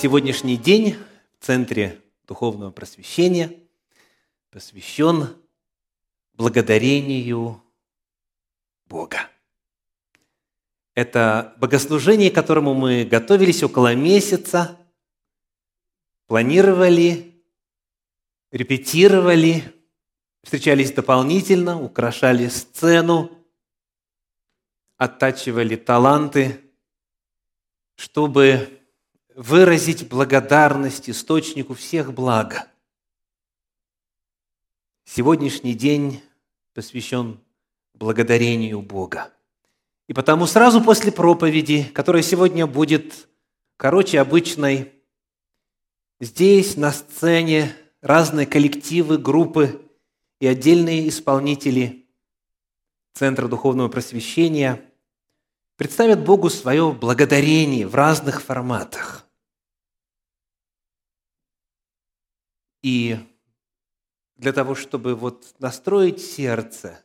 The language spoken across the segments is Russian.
Сегодняшний день в Центре Духовного Просвещения посвящен благодарению Бога. Это богослужение, к которому мы готовились около месяца, планировали, репетировали, встречались дополнительно, украшали сцену, оттачивали таланты, чтобы выразить благодарность источнику всех благ. Сегодняшний день посвящен благодарению Бога. И потому сразу после проповеди, которая сегодня будет короче обычной, здесь на сцене разные коллективы, группы и отдельные исполнители Центра Духовного Просвещения представят Богу свое благодарение в разных форматах. И для того, чтобы вот настроить сердце,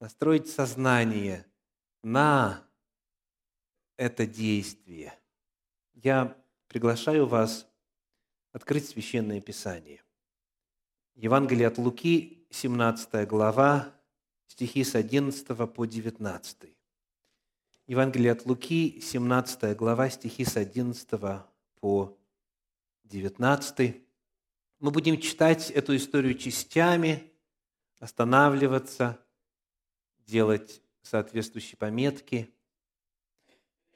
настроить сознание на это действие, я приглашаю вас открыть Священное Писание. Евангелие от Луки, 17 глава, стихи с 11 по 19. Евангелие от Луки, 17 глава, стихи с 11 по 19. Мы будем читать эту историю частями, останавливаться, делать соответствующие пометки,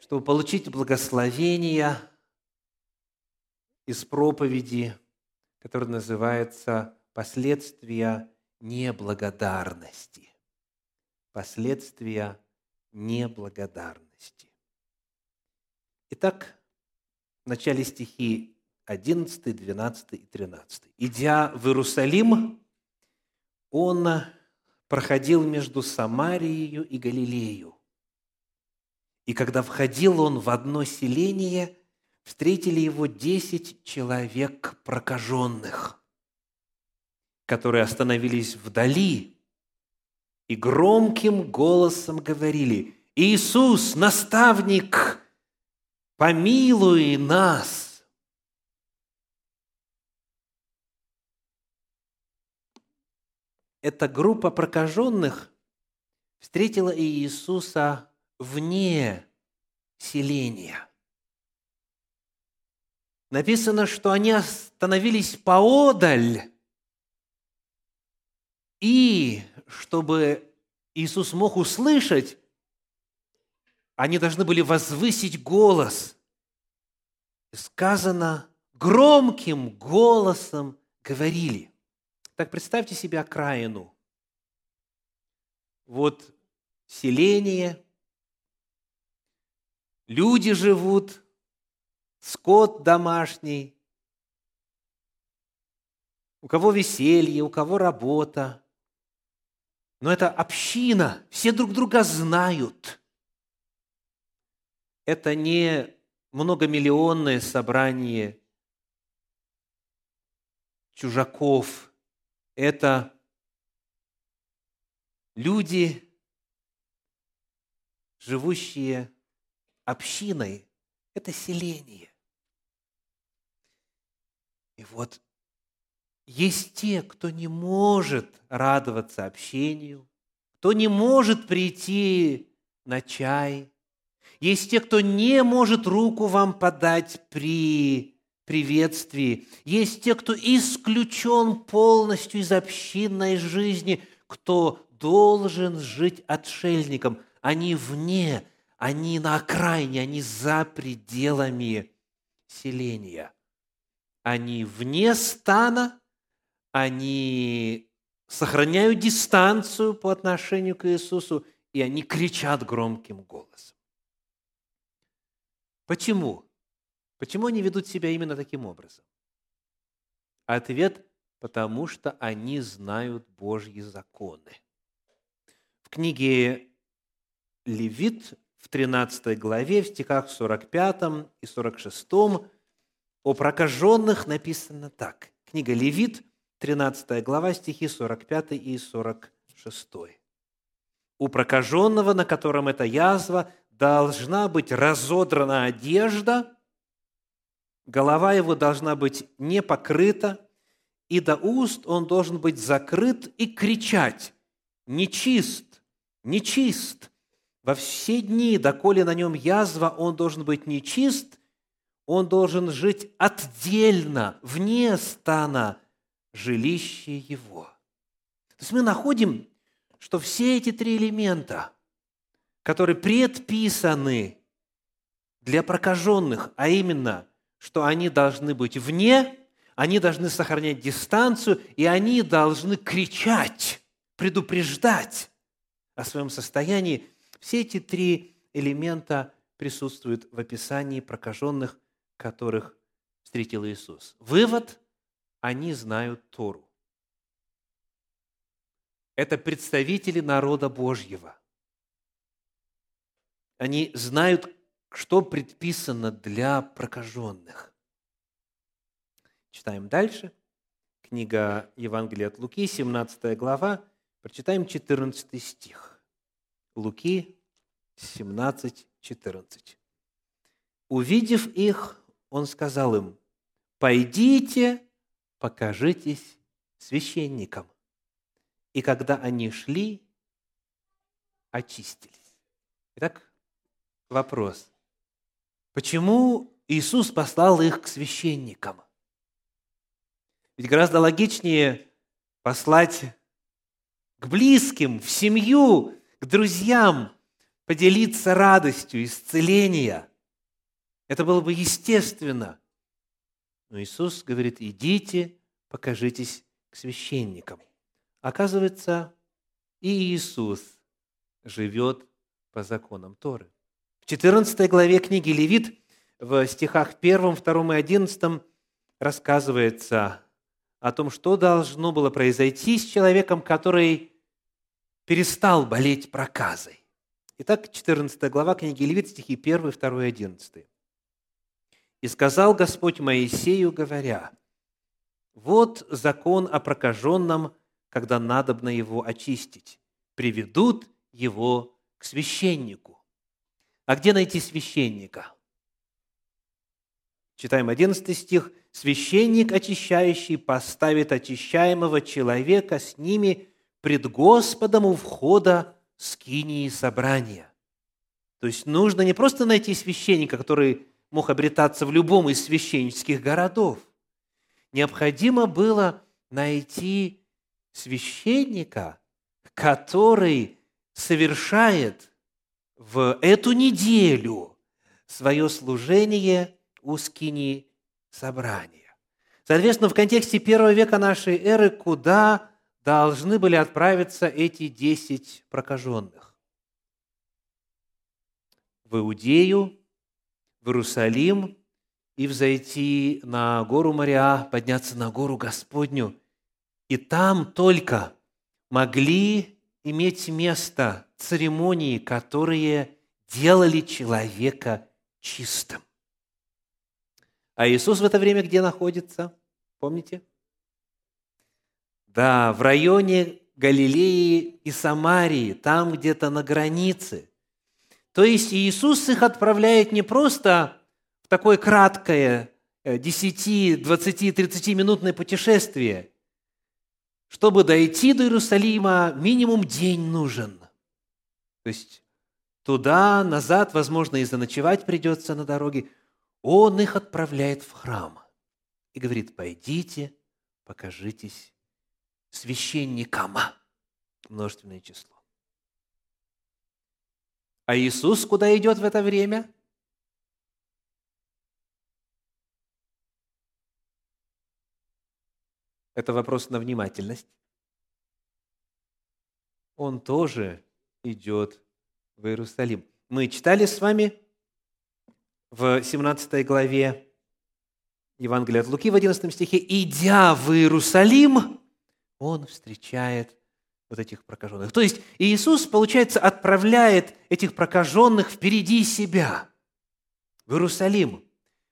чтобы получить благословение из проповеди, которая называется «Последствия неблагодарности». Последствия неблагодарности. Итак, в начале стихи 11, 12 и 13. Идя в Иерусалим, он проходил между Самарией и Галилею. И когда входил он в одно селение, встретили его десять человек прокаженных, которые остановились вдали и громким голосом говорили, «Иисус, наставник, помилуй нас!» Эта группа прокаженных встретила Иисуса вне селения. Написано, что они остановились поодаль, и чтобы Иисус мог услышать, они должны были возвысить голос. Сказано, громким голосом говорили. Так представьте себе окраину. Вот селение, люди живут, скот домашний, у кого веселье, у кого работа. Но это община, все друг друга знают. Это не многомиллионное собрание чужаков – это люди, живущие общиной, это селение. И вот есть те, кто не может радоваться общению, кто не может прийти на чай, есть те, кто не может руку вам подать при приветствии. Есть те, кто исключен полностью из общинной жизни, кто должен жить отшельником. Они вне, они на окраине, они за пределами селения. Они вне стана, они сохраняют дистанцию по отношению к Иисусу, и они кричат громким голосом. Почему? Почему они ведут себя именно таким образом? Ответ – потому что они знают Божьи законы. В книге Левит в 13 главе, в стихах 45 и 46 о прокаженных написано так. Книга Левит, 13 глава, стихи 45 и 46. «У прокаженного, на котором эта язва, должна быть разодрана одежда, голова его должна быть не покрыта, и до уст он должен быть закрыт и кричать «Нечист! Нечист!» Во все дни, доколе на нем язва, он должен быть нечист, он должен жить отдельно, вне стана жилища его. То есть мы находим, что все эти три элемента, которые предписаны для прокаженных, а именно, что они должны быть вне, они должны сохранять дистанцию, и они должны кричать, предупреждать о своем состоянии. Все эти три элемента присутствуют в описании прокаженных, которых встретил Иисус. Вывод – они знают Тору. Это представители народа Божьего. Они знают что предписано для прокаженных. Читаем дальше. Книга Евангелия от Луки, 17 глава. Прочитаем 14 стих. Луки 17, 14. Увидев их, он сказал им, «Пойдите, покажитесь священникам». И когда они шли, очистились. Итак, вопрос. Почему Иисус послал их к священникам? Ведь гораздо логичнее послать к близким, в семью, к друзьям, поделиться радостью исцеления. Это было бы естественно. Но Иисус говорит, идите, покажитесь к священникам. Оказывается, и Иисус живет по законам Торы. В 14 главе книги Левит в стихах 1, 2 и 11 рассказывается о том, что должно было произойти с человеком, который перестал болеть проказой. Итак, 14 глава книги Левит, стихи 1, 2 и 11. «И сказал Господь Моисею, говоря, «Вот закон о прокаженном, когда надобно его очистить. Приведут его к священнику. А где найти священника? Читаем 11 стих. «Священник, очищающий, поставит очищаемого человека с ними пред Господом у входа скинии собрания». То есть нужно не просто найти священника, который мог обретаться в любом из священнических городов. Необходимо было найти священника, который совершает в эту неделю свое служение у скини собрания. Соответственно, в контексте первого века нашей эры куда должны были отправиться эти десять прокаженных? В Иудею, в Иерусалим и взойти на гору Мариа, подняться на гору Господню. И там только могли иметь место церемонии, которые делали человека чистым. А Иисус в это время где находится? Помните? Да, в районе Галилеи и Самарии, там где-то на границе. То есть Иисус их отправляет не просто в такое краткое 10, 20, 30 минутное путешествие. Чтобы дойти до Иерусалима, минимум день нужен. То есть туда, назад, возможно, и заночевать придется на дороге. Он их отправляет в храм и говорит, пойдите, покажитесь священникам. Множественное число. А Иисус куда идет в это время? Это вопрос на внимательность. Он тоже идет в Иерусалим. Мы читали с вами в 17 главе Евангелия от Луки в 11 стихе, «Идя в Иерусалим, он встречает вот этих прокаженных». То есть Иисус, получается, отправляет этих прокаженных впереди себя в Иерусалим.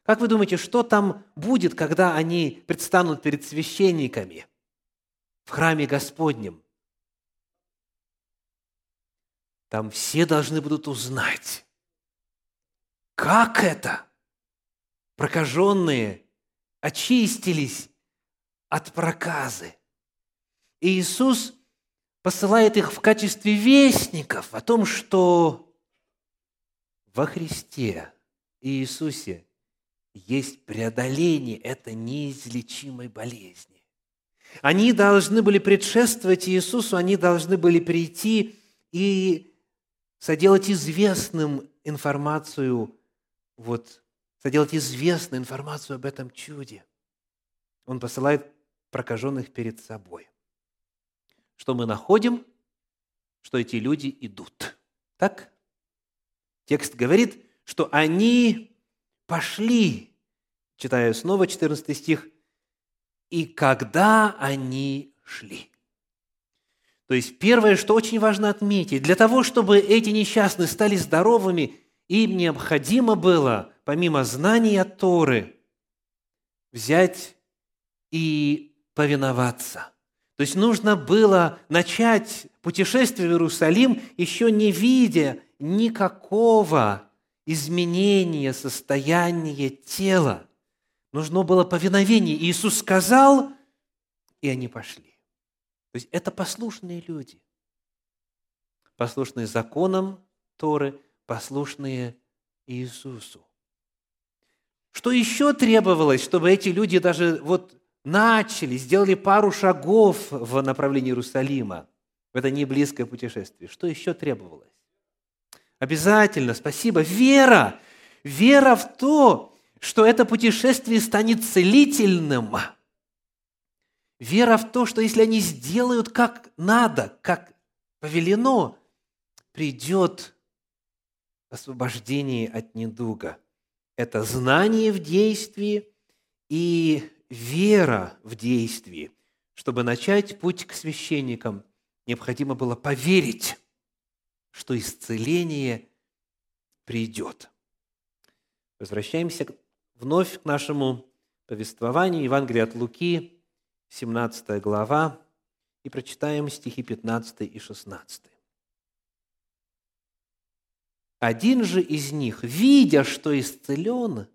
Как вы думаете, что там будет, когда они предстанут перед священниками в храме Господнем? Там все должны будут узнать, как это прокаженные очистились от проказы. И Иисус посылает их в качестве вестников о том, что во Христе Иисусе есть преодоление этой неизлечимой болезни. Они должны были предшествовать Иисусу, они должны были прийти и соделать известным информацию, вот, соделать известную информацию об этом чуде. Он посылает прокаженных перед собой. Что мы находим? Что эти люди идут. Так? Текст говорит, что они пошли, читаю снова 14 стих, и когда они шли. То есть первое, что очень важно отметить, для того, чтобы эти несчастные стали здоровыми, им необходимо было, помимо знания Торы, взять и повиноваться. То есть нужно было начать путешествие в Иерусалим, еще не видя никакого изменения состояния тела. Нужно было повиновение. Иисус сказал, и они пошли. То есть это послушные люди. Послушные законам Торы, послушные Иисусу. Что еще требовалось, чтобы эти люди даже вот начали, сделали пару шагов в направлении Иерусалима, в это неблизкое путешествие? Что еще требовалось? Обязательно, спасибо. Вера. Вера в то, что это путешествие станет целительным. Вера в то, что если они сделают как надо, как повелено, придет освобождение от недуга. Это знание в действии и вера в действии. Чтобы начать путь к священникам, необходимо было поверить, что исцеление придет. Возвращаемся вновь к нашему повествованию Евангелия от Луки, 17 глава, и прочитаем стихи 15 и 16. Один же из них, видя, что исцелен,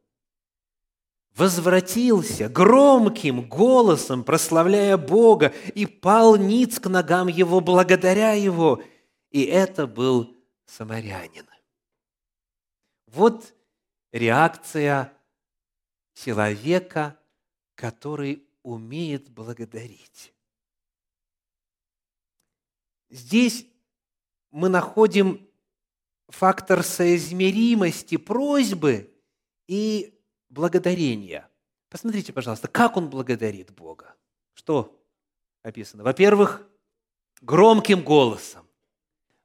возвратился громким голосом, прославляя Бога, и пал ниц к ногам его, благодаря его. И это был самарянин. Вот реакция человека, который умеет благодарить. Здесь мы находим фактор соизмеримости просьбы и благодарения. Посмотрите, пожалуйста, как он благодарит Бога. Что описано? Во-первых, громким голосом.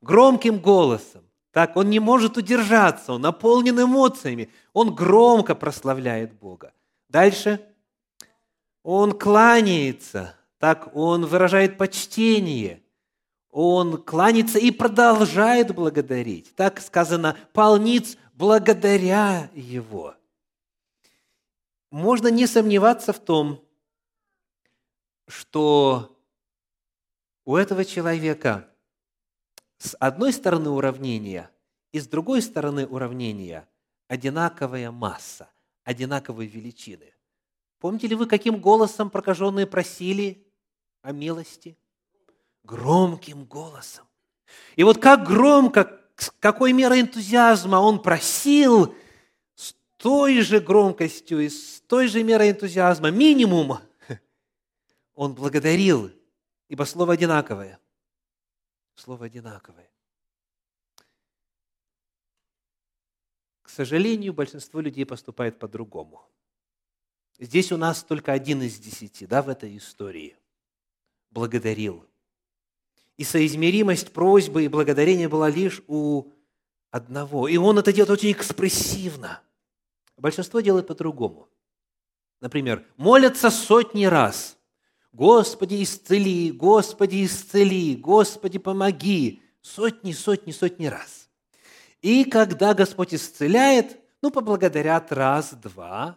Громким голосом. Так, он не может удержаться, он наполнен эмоциями, он громко прославляет Бога. Дальше он кланяется, так он выражает почтение, он кланяется и продолжает благодарить. Так сказано, полниц благодаря его. Можно не сомневаться в том, что у этого человека с одной стороны уравнения и с другой стороны уравнения одинаковая масса, одинаковые величины. Помните ли вы, каким голосом прокаженные просили о милости? Громким голосом. И вот как громко, с какой мерой энтузиазма он просил, с той же громкостью и с той же мерой энтузиазма, минимум, он благодарил, ибо слово одинаковое – слово одинаковое. К сожалению, большинство людей поступает по-другому. Здесь у нас только один из десяти, да, в этой истории. Благодарил. И соизмеримость просьбы и благодарения была лишь у одного. И он это делает очень экспрессивно. Большинство делает по-другому. Например, молятся сотни раз – Господи, исцели, Господи, исцели, Господи, помоги. Сотни, сотни, сотни раз. И когда Господь исцеляет, ну, поблагодарят раз, два,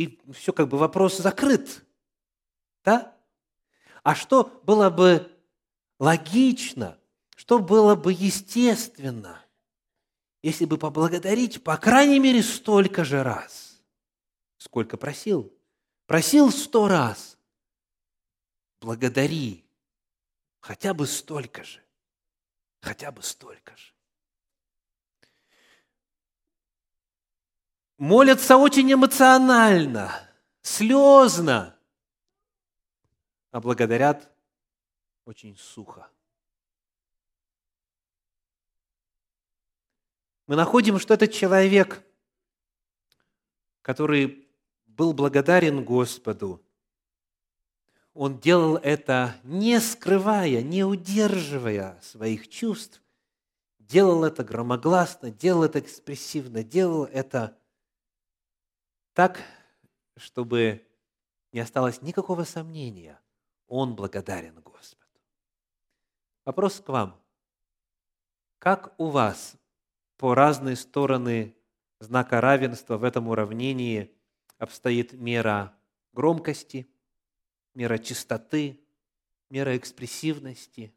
и все как бы вопрос закрыт. Да? А что было бы логично, что было бы естественно, если бы поблагодарить, по крайней мере, столько же раз? сколько просил. Просил сто раз. Благодари хотя бы столько же. Хотя бы столько же. Молятся очень эмоционально, слезно, а благодарят очень сухо. Мы находим, что этот человек, который был благодарен Господу, он делал это не скрывая, не удерживая своих чувств, делал это громогласно, делал это экспрессивно, делал это так, чтобы не осталось никакого сомнения, он благодарен Господу. Вопрос к вам. Как у вас по разные стороны знака равенства в этом уравнении обстоит мера громкости, мера чистоты, мера экспрессивности?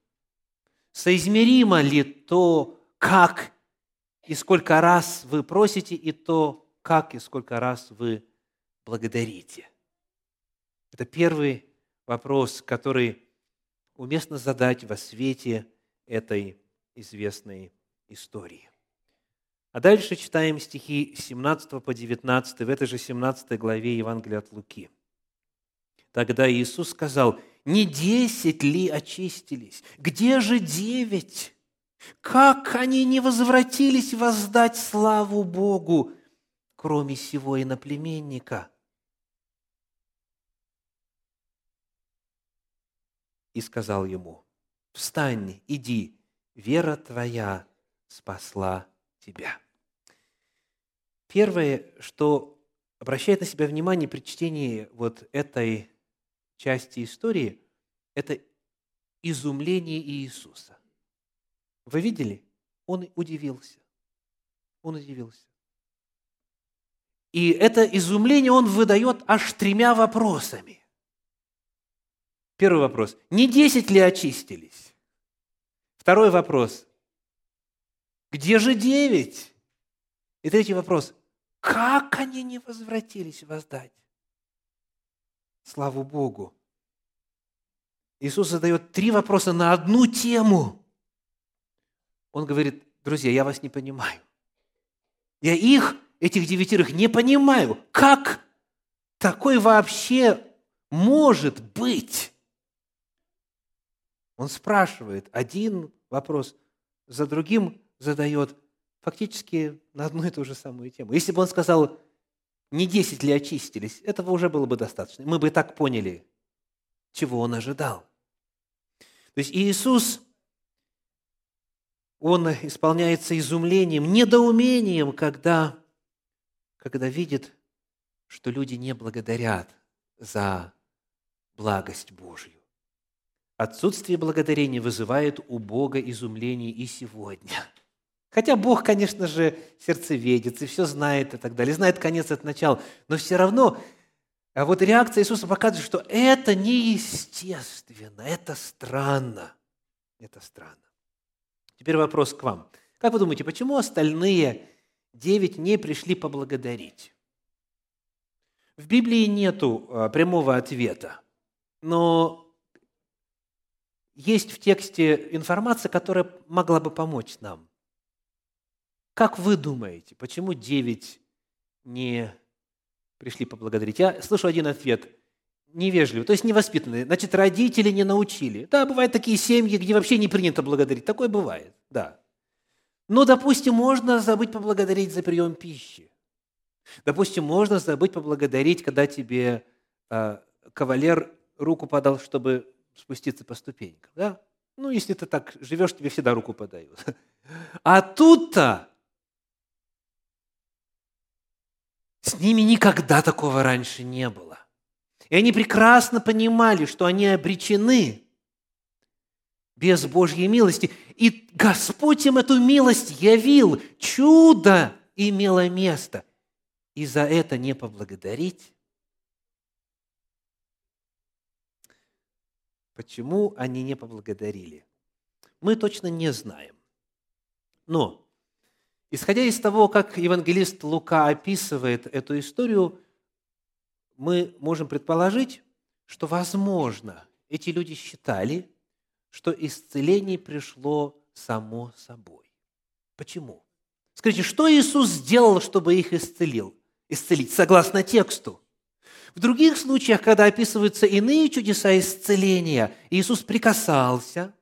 Соизмеримо ли то, как и сколько раз вы просите, и то, как и сколько раз вы благодарите? Это первый вопрос, который уместно задать во свете этой известной истории. А дальше читаем стихи 17 по 19 в этой же 17 главе Евангелия от Луки. Тогда Иисус сказал, «Не десять ли очистились? Где же девять? Как они не возвратились воздать славу Богу, кроме сего иноплеменника. И сказал ему, встань, иди, вера твоя спасла тебя. Первое, что обращает на себя внимание при чтении вот этой части истории, это изумление Иисуса. Вы видели? Он удивился. Он удивился. И это изумление он выдает аж тремя вопросами. Первый вопрос. Не десять ли очистились? Второй вопрос. Где же девять? И третий вопрос. Как они не возвратились воздать? Славу Богу. Иисус задает три вопроса на одну тему. Он говорит, друзья, я вас не понимаю. Я их этих девятерых не понимаю, как такой вообще может быть? Он спрашивает один вопрос, за другим задает фактически на одну и ту же самую тему. Если бы он сказал, не десять ли очистились, этого уже было бы достаточно. Мы бы и так поняли, чего он ожидал. То есть Иисус, он исполняется изумлением, недоумением, когда когда видит, что люди не благодарят за благость Божью. Отсутствие благодарения вызывает у Бога изумление и сегодня. Хотя Бог, конечно же, сердцеведец и все знает и так далее, знает конец от начала, но все равно а вот реакция Иисуса показывает, что это неестественно, это странно. Это странно. Теперь вопрос к вам. Как вы думаете, почему остальные девять не пришли поблагодарить. В Библии нету а, прямого ответа, но есть в тексте информация, которая могла бы помочь нам. Как вы думаете, почему девять не пришли поблагодарить? Я слышу один ответ – невежливый, то есть невоспитанный. Значит, родители не научили. Да, бывают такие семьи, где вообще не принято благодарить. Такое бывает, да. Но, допустим, можно забыть поблагодарить за прием пищи. Допустим, можно забыть поблагодарить, когда тебе э, кавалер руку подал, чтобы спуститься по ступенькам. Да? Ну, если ты так живешь, тебе всегда руку подают. А тут-то с ними никогда такого раньше не было. И они прекрасно понимали, что они обречены без Божьей милости. И Господь им эту милость явил. Чудо имело место. И за это не поблагодарить? Почему они не поблагодарили? Мы точно не знаем. Но, исходя из того, как евангелист Лука описывает эту историю, мы можем предположить, что, возможно, эти люди считали, что исцеление пришло само собой. Почему? Скажите, что Иисус сделал, чтобы их исцелил? Исцелить, согласно тексту. В других случаях, когда описываются иные чудеса исцеления, Иисус прикасался,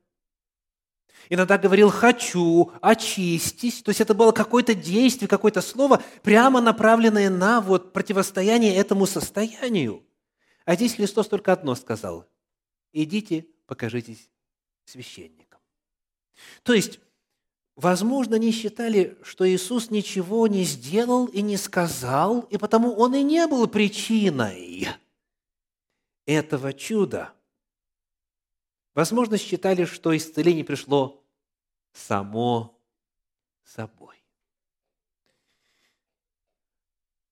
иногда говорил «хочу», «очистись». То есть это было какое-то действие, какое-то слово, прямо направленное на вот противостояние этому состоянию. А здесь Христос только одно сказал – идите, покажитесь священникам. То есть Возможно, они считали, что Иисус ничего не сделал и не сказал, и потому Он и не был причиной этого чуда. Возможно, считали, что исцеление пришло само собой.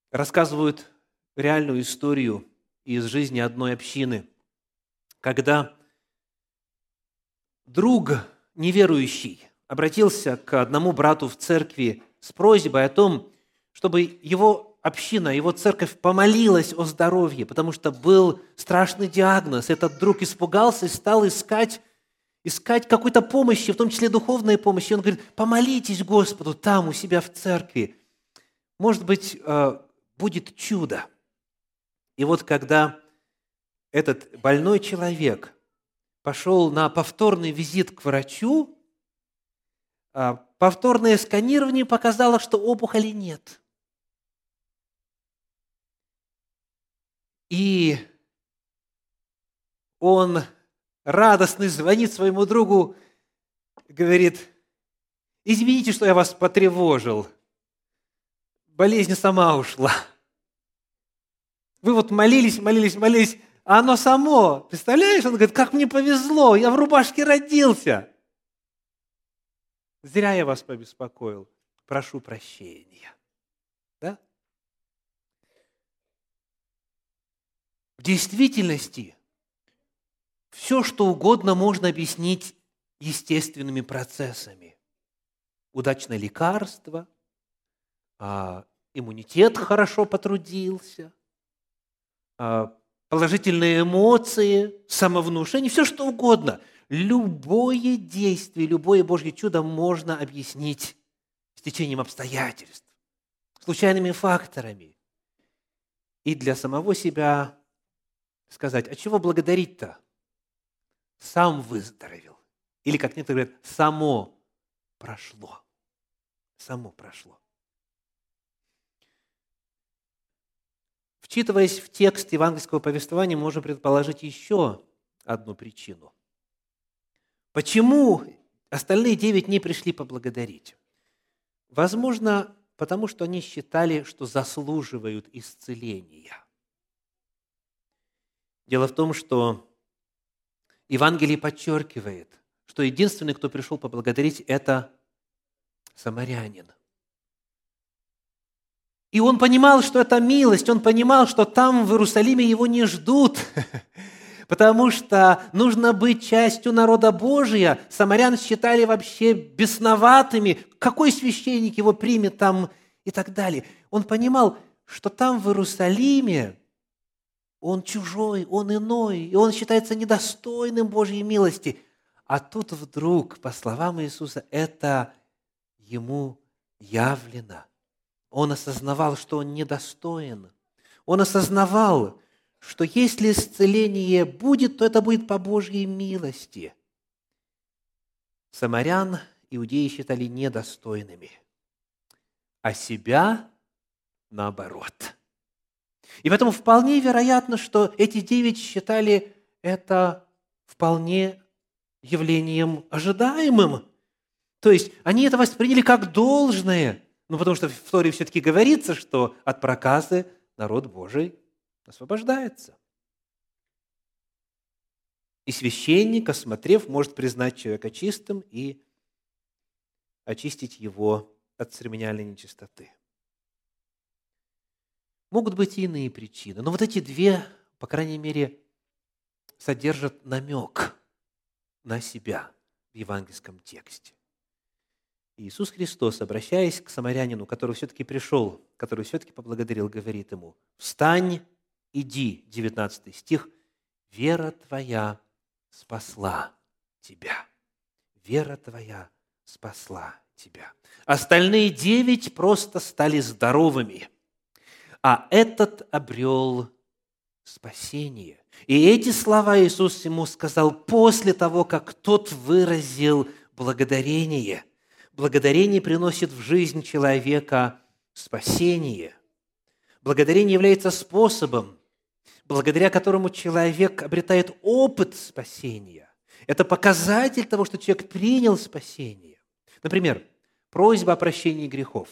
Рассказывают реальную историю из жизни одной общины, когда друг неверующий обратился к одному брату в церкви с просьбой о том, чтобы его община, его церковь помолилась о здоровье, потому что был страшный диагноз. Этот друг испугался и стал искать, искать какой-то помощи, в том числе духовной помощи. Он говорит, помолитесь Господу там, у себя в церкви. Может быть, э, будет чудо. И вот когда этот больной человек пошел на повторный визит к врачу, а, повторное сканирование показало, что опухоли нет. И он радостный звонит своему другу, говорит, извините, что я вас потревожил. Болезнь сама ушла. Вы вот молились, молились, молились, а оно само. Представляешь? Он говорит, как мне повезло, я в рубашке родился. Зря я вас побеспокоил. Прошу прощения. Да? В действительности все, что угодно можно объяснить естественными процессами. Удачное лекарство, а, иммунитет хорошо потрудился, а, положительные эмоции, самовнушение, все что угодно – любое действие, любое Божье чудо можно объяснить с течением обстоятельств, случайными факторами. И для самого себя сказать, а чего благодарить-то? Сам выздоровел. Или, как некоторые говорят, само прошло. Само прошло. Вчитываясь в текст евангельского повествования, можем предположить еще одну причину – Почему остальные девять не пришли поблагодарить? Возможно, потому что они считали, что заслуживают исцеления. Дело в том, что Евангелие подчеркивает, что единственный, кто пришел поблагодарить, это самарянин. И он понимал, что это милость, он понимал, что там в Иерусалиме его не ждут, потому что нужно быть частью народа Божия. Самарян считали вообще бесноватыми. Какой священник его примет там и так далее. Он понимал, что там в Иерусалиме он чужой, он иной, и он считается недостойным Божьей милости. А тут вдруг, по словам Иисуса, это ему явлено. Он осознавал, что он недостоин. Он осознавал, что если исцеление будет, то это будет по Божьей милости. Самарян иудеи считали недостойными, а себя наоборот. И поэтому вполне вероятно, что эти девять считали это вполне явлением ожидаемым. То есть они это восприняли как должное, ну потому что в Торе все-таки говорится, что от проказы народ Божий освобождается. И священник, осмотрев, может признать человека чистым и очистить его от церемониальной нечистоты. Могут быть и иные причины, но вот эти две, по крайней мере, содержат намек на себя в евангельском тексте. Иисус Христос, обращаясь к самарянину, который все-таки пришел, который все-таки поблагодарил, говорит ему, «Встань иди, 19 стих, вера твоя спасла тебя. Вера твоя спасла тебя. Остальные девять просто стали здоровыми, а этот обрел спасение. И эти слова Иисус ему сказал после того, как тот выразил благодарение. Благодарение приносит в жизнь человека спасение. Благодарение является способом, благодаря которому человек обретает опыт спасения. Это показатель того, что человек принял спасение. Например, просьба о прощении грехов.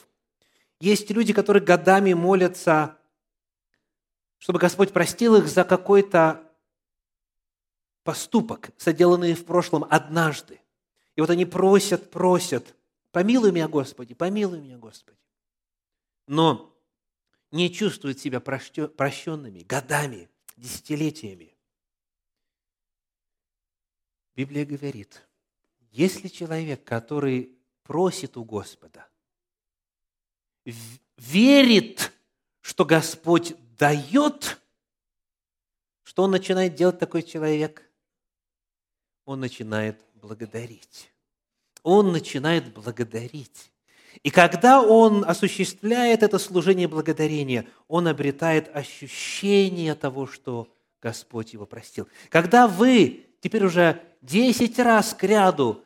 Есть люди, которые годами молятся, чтобы Господь простил их за какой-то поступок, соделанный в прошлом однажды. И вот они просят, просят, помилуй меня, Господи, помилуй меня, Господи. Но не чувствуют себя прощенными годами, десятилетиями. Библия говорит, если человек, который просит у Господа, верит, что Господь дает, что он начинает делать такой человек? Он начинает благодарить. Он начинает благодарить. И когда он осуществляет это служение благодарения, он обретает ощущение того, что Господь его простил. Когда вы теперь уже десять раз к ряду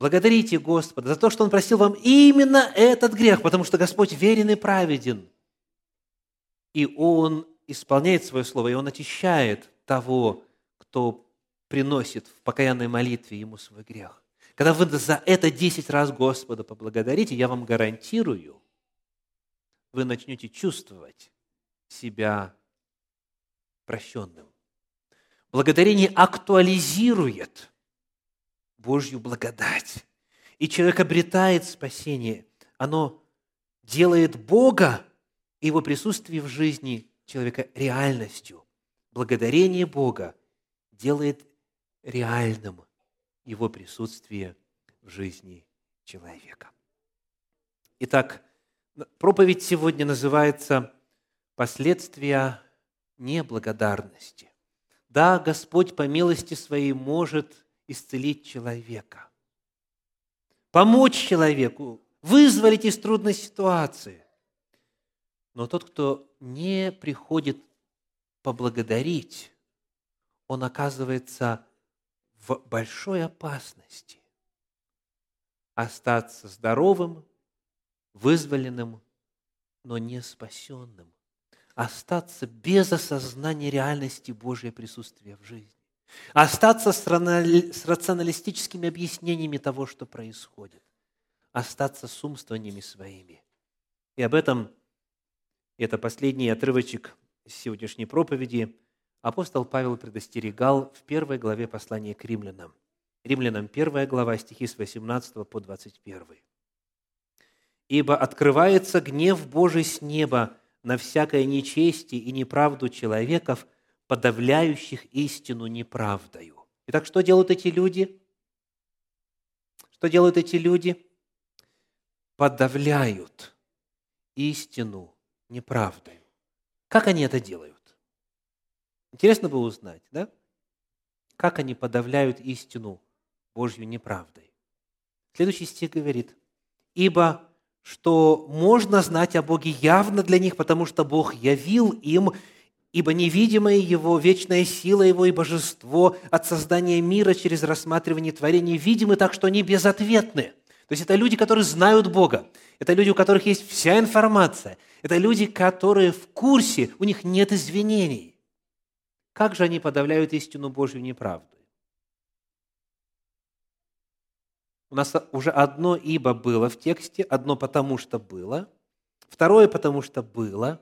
благодарите Господа за то, что Он простил вам именно этот грех, потому что Господь верен и праведен, и Он исполняет свое слово, и Он очищает того, кто приносит в покаянной молитве ему свой грех. Когда вы за это десять раз Господа поблагодарите, я вам гарантирую, вы начнете чувствовать себя прощенным. Благодарение актуализирует Божью благодать. И человек обретает спасение. Оно делает Бога и Его присутствие в жизни человека реальностью. Благодарение Бога делает реальным его присутствие в жизни человека. Итак, проповедь сегодня называется «Последствия неблагодарности». Да, Господь по милости Своей может исцелить человека, помочь человеку, вызволить из трудной ситуации. Но тот, кто не приходит поблагодарить, он оказывается в большой опасности. Остаться здоровым, вызволенным, но не спасенным, остаться без осознания реальности Божьего присутствия в жизни, остаться с рационалистическими объяснениями того, что происходит, остаться с умствованиями своими. И об этом, это последний отрывочек сегодняшней проповеди – апостол Павел предостерегал в первой главе послания к римлянам. Римлянам первая глава, стихи с 18 по 21. «Ибо открывается гнев Божий с неба на всякое нечестие и неправду человеков, подавляющих истину неправдою». Итак, что делают эти люди? Что делают эти люди? Подавляют истину неправдой. Как они это делают? Интересно было узнать, да? Как они подавляют истину Божью неправдой. Следующий стих говорит, «Ибо что можно знать о Боге явно для них, потому что Бог явил им, ибо невидимая Его, вечная сила Его и божество от создания мира через рассматривание творений видимы так, что они безответны». То есть это люди, которые знают Бога. Это люди, у которых есть вся информация. Это люди, которые в курсе, у них нет извинений. Как же они подавляют истину Божью неправдой? У нас уже одно «ибо» было в тексте, одно «потому что было», второе «потому что было»,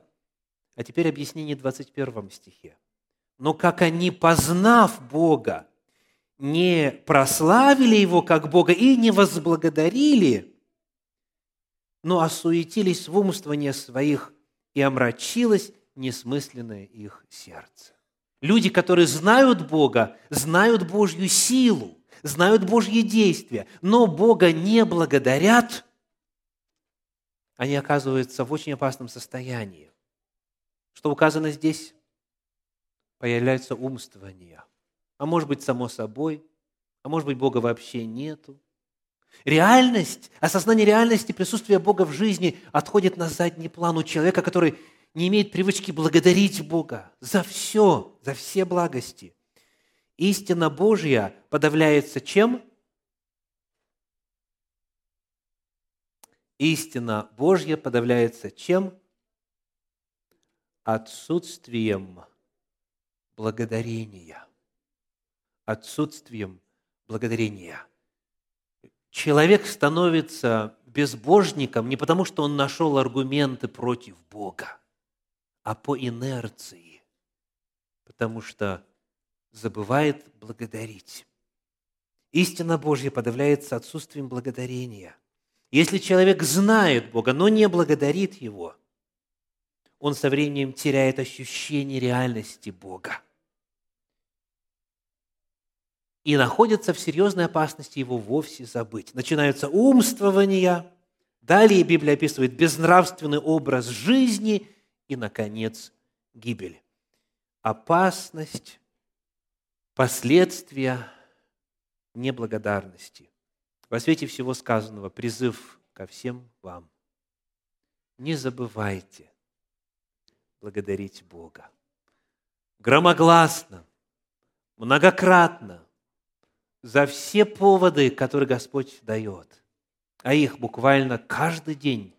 а теперь объяснение в 21 стихе. «Но как они, познав Бога, не прославили Его как Бога и не возблагодарили, но осуетились в умствовании своих, и омрачилось несмысленное их сердце». Люди, которые знают Бога, знают Божью силу, знают Божьи действия, но Бога не благодарят, они оказываются в очень опасном состоянии. Что указано здесь? появляются умствования. А может быть, само собой, а может быть, Бога вообще нету. Реальность, осознание реальности присутствия Бога в жизни отходит на задний план у человека, который не имеет привычки благодарить Бога за все, за все благости. Истина Божья подавляется чем? Истина Божья подавляется чем? Отсутствием благодарения. Отсутствием благодарения. Человек становится безбожником не потому, что он нашел аргументы против Бога, а по инерции, потому что забывает благодарить. Истина Божья подавляется отсутствием благодарения. Если человек знает Бога, но не благодарит Его, он со временем теряет ощущение реальности Бога и находится в серьезной опасности его вовсе забыть. Начинаются умствования, далее Библия описывает безнравственный образ жизни и, наконец, гибель. Опасность, последствия неблагодарности. Во свете всего сказанного призыв ко всем вам. Не забывайте благодарить Бога. Громогласно, многократно за все поводы, которые Господь дает. А их буквально каждый день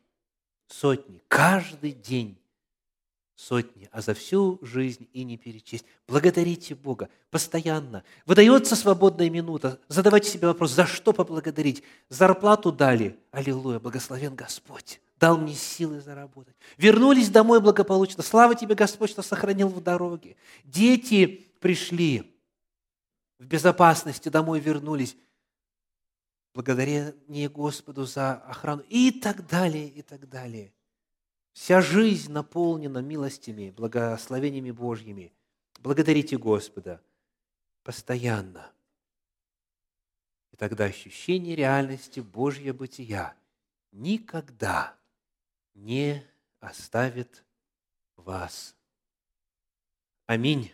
сотни, каждый день сотни, а за всю жизнь и не перечесть. Благодарите Бога постоянно. Выдается свободная минута. Задавайте себе вопрос, за что поблагодарить? Зарплату дали. Аллилуйя, благословен Господь. Дал мне силы заработать. Вернулись домой благополучно. Слава тебе, Господь, что сохранил в дороге. Дети пришли в безопасности домой вернулись. Благодарение Господу за охрану. И так далее, и так далее. Вся жизнь наполнена милостями, благословениями Божьими. Благодарите Господа постоянно. И тогда ощущение реальности Божьего бытия никогда не оставит вас. Аминь.